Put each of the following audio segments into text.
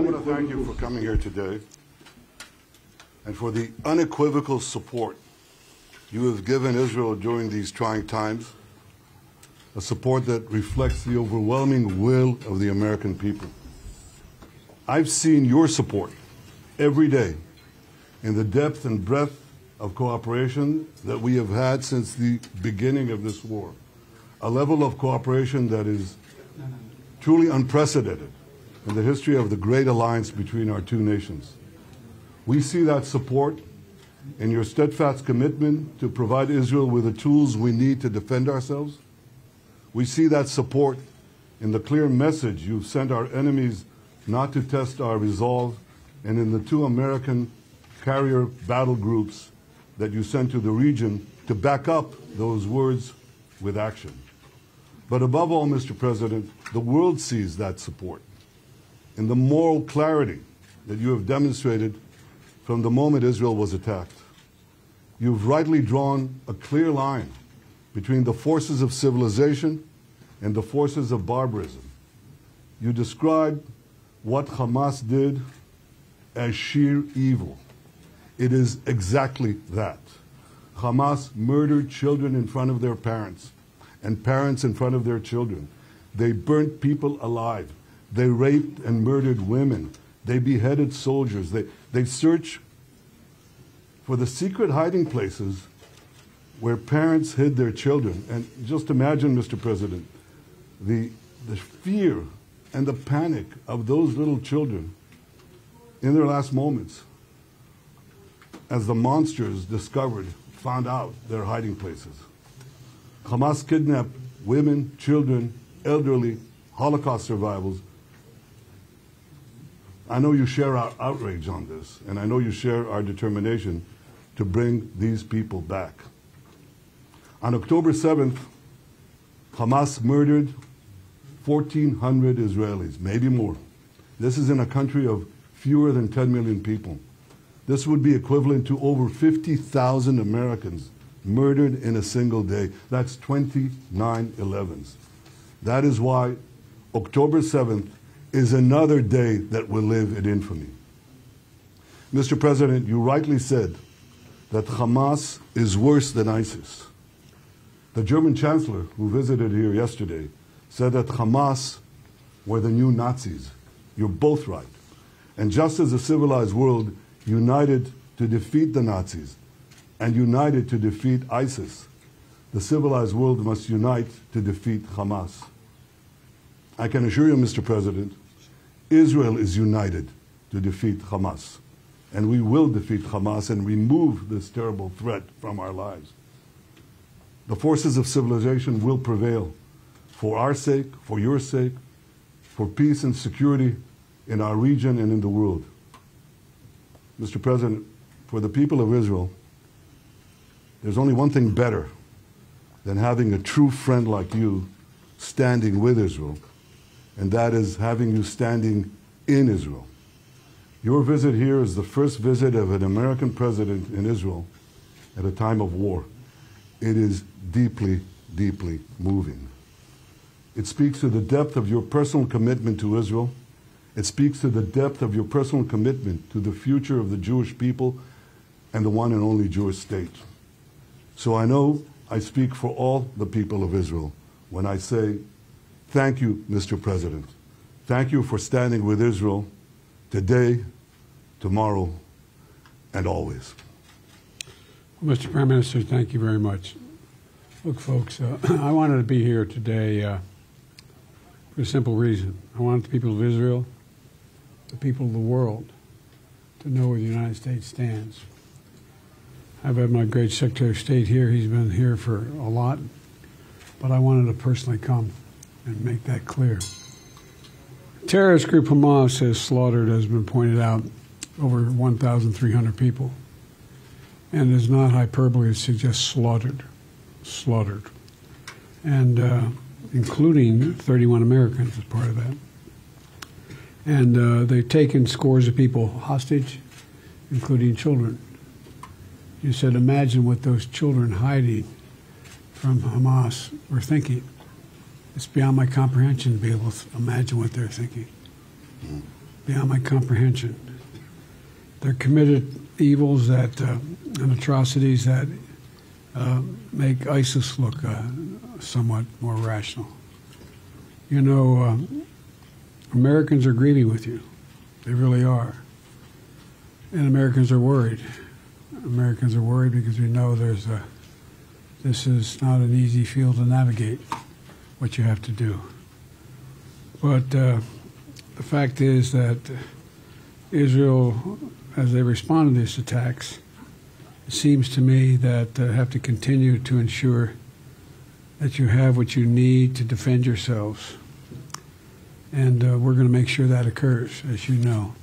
I want to thank you for coming here today and for the unequivocal support you have given Israel during these trying times, a support that reflects the overwhelming will of the American people. I've seen your support every day in the depth and breadth of cooperation that we have had since the beginning of this war. A level of cooperation that is truly unprecedented in the history of the great alliance between our two nations. We see that support in your steadfast commitment to provide Israel with the tools we need to defend ourselves. We see that support in the clear message you've sent our enemies not to test our resolve and in the two American carrier battle groups that you sent to the region to back up those words with action. But above all, Mr. President, the world sees that support in the moral clarity that you have demonstrated from the moment Israel was attacked. You've rightly drawn a clear line between the forces of civilization and the forces of barbarism. You describe what Hamas did as sheer evil. It is exactly that. Hamas murdered children in front of their parents and parents in front of their children. They burnt people alive. They raped and murdered women. They beheaded soldiers. They, they searched for the secret hiding places where parents hid their children. And just imagine, Mr. President, the, the fear and the panic of those little children in their last moments as the monsters discovered, found out their hiding places. Hamas kidnapped women, children, elderly, Holocaust survivors. I know you share our outrage on this, and I know you share our determination to bring these people back. On October 7th, Hamas murdered 1,400 Israelis, maybe more. This is in a country of fewer than 10 million people. This would be equivalent to over 50,000 Americans murdered in a single day. That's 29 11s. That is why October 7th is another day that will live in infamy. Mr. President, you rightly said that Hamas is worse than ISIS. The German chancellor, who visited here yesterday, said that Hamas were the new Nazis. You're both right. And just as the civilized world united to defeat the Nazis and united to defeat ISIS, the civilized world must unite to defeat Hamas. I can assure you, Mr. President, Israel is united to defeat Hamas. And we will defeat Hamas and remove this terrible threat from our lives. The forces of civilization will prevail for our sake, for your sake, for peace and security in our region and in the world. Mr. President, for the people of Israel, there's only one thing better than having a true friend like you standing with Israel, and that is having you standing in Israel. Your visit here is the first visit of an American president in Israel at a time of war. It is deeply, deeply moving. It speaks to the depth of your personal commitment to Israel. It speaks to the depth of your personal commitment to the future of the Jewish people and the one and only Jewish state. So I know I speak for all the people of Israel when I say, thank you, Mr. President. Thank you for standing with Israel today, tomorrow, and always. Well, Mr. Prime Minister, thank you very much. Look, folks, uh, I wanted to be here today uh, for a simple reason. I want the people of Israel, the people of the world, to know where the United States stands. I've had my great Secretary of State here. He's been here for a lot, but I wanted to personally come and make that clear. Terrorist group Hamas has slaughtered, as has been pointed out, over 1,300 people. And it's not hyperbole to suggest slaughtered, slaughtered. And uh, including 31 Americans as part of that. And uh, they've taken scores of people hostage, including children. You said, imagine what those children hiding from Hamas were thinking. It's beyond my comprehension to be able to imagine what they're thinking. beyond my comprehension. They're committed evils that uh, and atrocities that uh, make ISIS look uh, somewhat more rational. You know, um, Americans are grieving with you. They really are. And Americans are worried. Americans are worried because we know there's a, this is not an easy field to navigate what you have to do. But uh, the fact is that Israel, as they respond to these attacks, it seems to me that uh, have to continue to ensure that you have what you need to defend yourselves. And uh, we're going to make sure that occurs, as you know.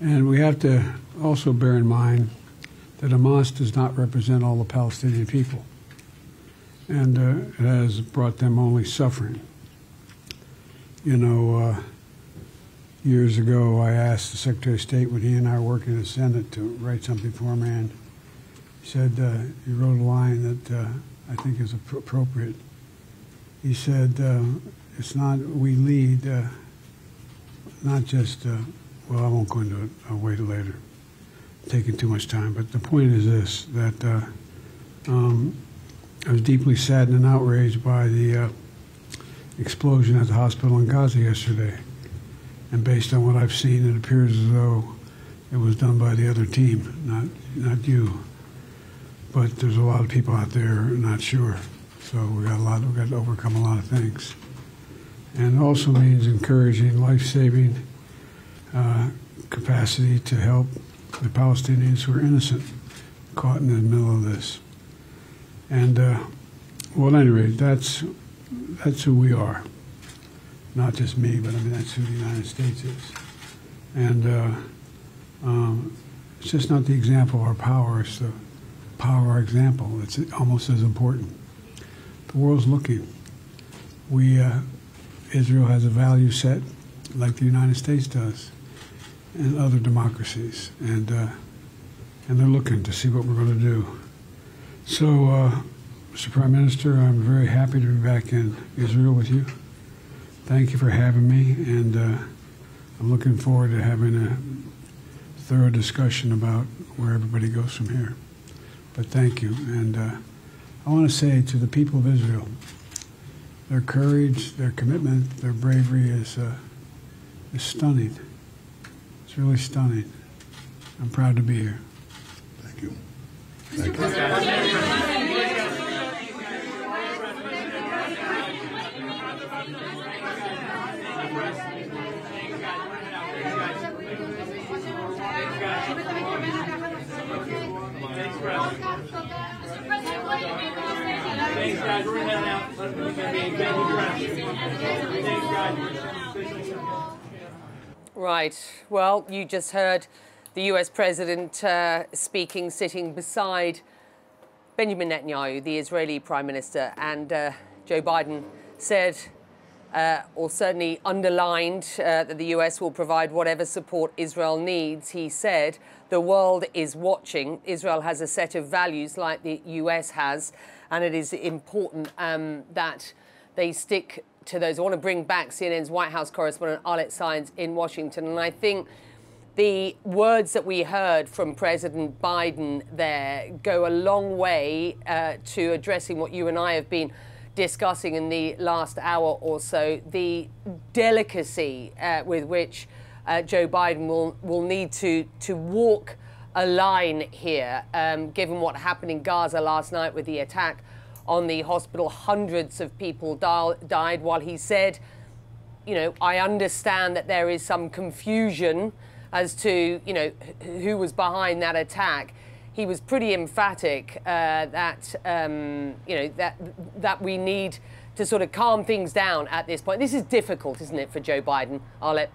And we have to also bear in mind that Hamas does not represent all the Palestinian people. And uh, it has brought them only suffering. You know, uh, years ago, I asked the Secretary of State when he and I were working in the Senate to write something for him, and he said, uh, he wrote a line that uh, I think is appropriate. He said, uh, it's not, we lead, uh, not just, well, I won't go into it, I'll wait later. taking too much time, but the point is this that um, I was deeply saddened and outraged by the explosion at the hospital in Gaza yesterday. And based on what I've seen, it appears as though it was done by the other team, not not you. But there's a lot of people out there not sure. So we got a lot. We got to overcome a lot of things, and it also means encouraging life-saving uh, capacity to help the Palestinians who are innocent, caught in the middle of this. And uh, well, anyway, that's that's who we are. Not just me, but I mean, that's who the United States is. And uh, um, it's just not the example of our power, it's the power of our example. It's almost as important. The world's looking. We, uh, Israel has a value set like the United States does and other democracies. And, uh, and they're looking to see what we're going to do. So, uh, Mr. Prime Minister, I'm very happy to be back in Israel with you. Thank you for having me, and uh, I'm looking forward to having a thorough discussion about where everybody goes from here. But thank you. And uh, I want to say to the people of Israel, their courage, their commitment, their bravery is, uh, is stunning. It's really stunning. I'm proud to be here. Thank you. You. Right. Well, you just heard the US president uh, speaking, sitting beside Benjamin Netanyahu, the Israeli prime minister, and uh, Joe Biden said, uh, or certainly underlined, uh, that the US will provide whatever support Israel needs. He said, the world is watching. Israel has a set of values like the US has and it is important um, that they stick to those. I want to bring back CNN's White House correspondent Arlette Saenz in Washington, and I think the words that we heard from President Biden there go a long way uh, to addressing what you and I have been discussing in the last hour or so the delicacy uh, with which uh, Joe Biden will, will need to, to walk a line here, um, given what happened in Gaza last night with the attack on the hospital. Hundreds of people died while he said, you know, I understand that there is some confusion as to, you know, who was behind that attack. He was pretty emphatic uh, that, um, you know, that, that we need to sort of calm things down at this point. This is difficult, isn't it, for Joe Biden? Arlette.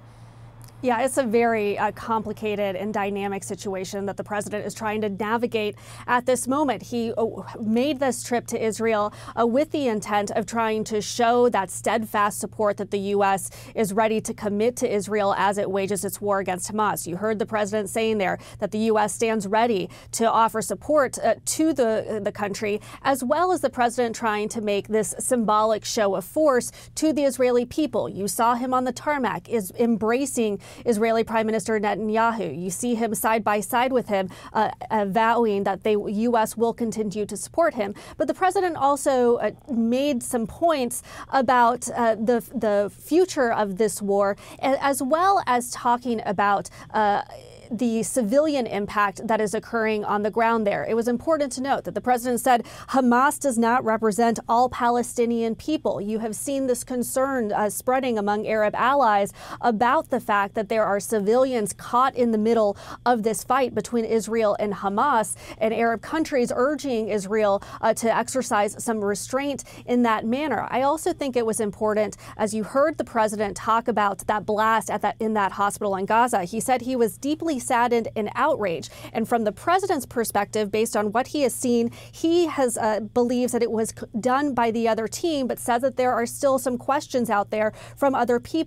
Yeah, it's a very uh, complicated and dynamic situation that the president is trying to navigate at this moment. He uh, made this trip to Israel uh, with the intent of trying to show that steadfast support that the U.S. is ready to commit to Israel as it wages its war against Hamas. You heard the president saying there that the U.S. stands ready to offer support uh, to the, the country, as well as the president trying to make this symbolic show of force to the Israeli people. You saw him on the tarmac is embracing Israeli Prime Minister Netanyahu. You see him side by side with him, uh, uh, vowing that the U.S. will continue to support him. But the president also uh, made some points about uh, the the future of this war, as well as talking about uh, the civilian impact that is occurring on the ground there. It was important to note that the president said Hamas does not represent all Palestinian people. You have seen this concern uh, spreading among Arab allies about the fact that there are civilians caught in the middle of this fight between Israel and Hamas, and Arab countries urging Israel uh, to exercise some restraint in that manner. I also think it was important, as you heard the president talk about that blast at that in that hospital in Gaza. He said he was deeply saddened and outraged. And from the president's perspective, based on what he has seen, he has uh, believes that it was done by the other team, but says that there are still some questions out there from other people.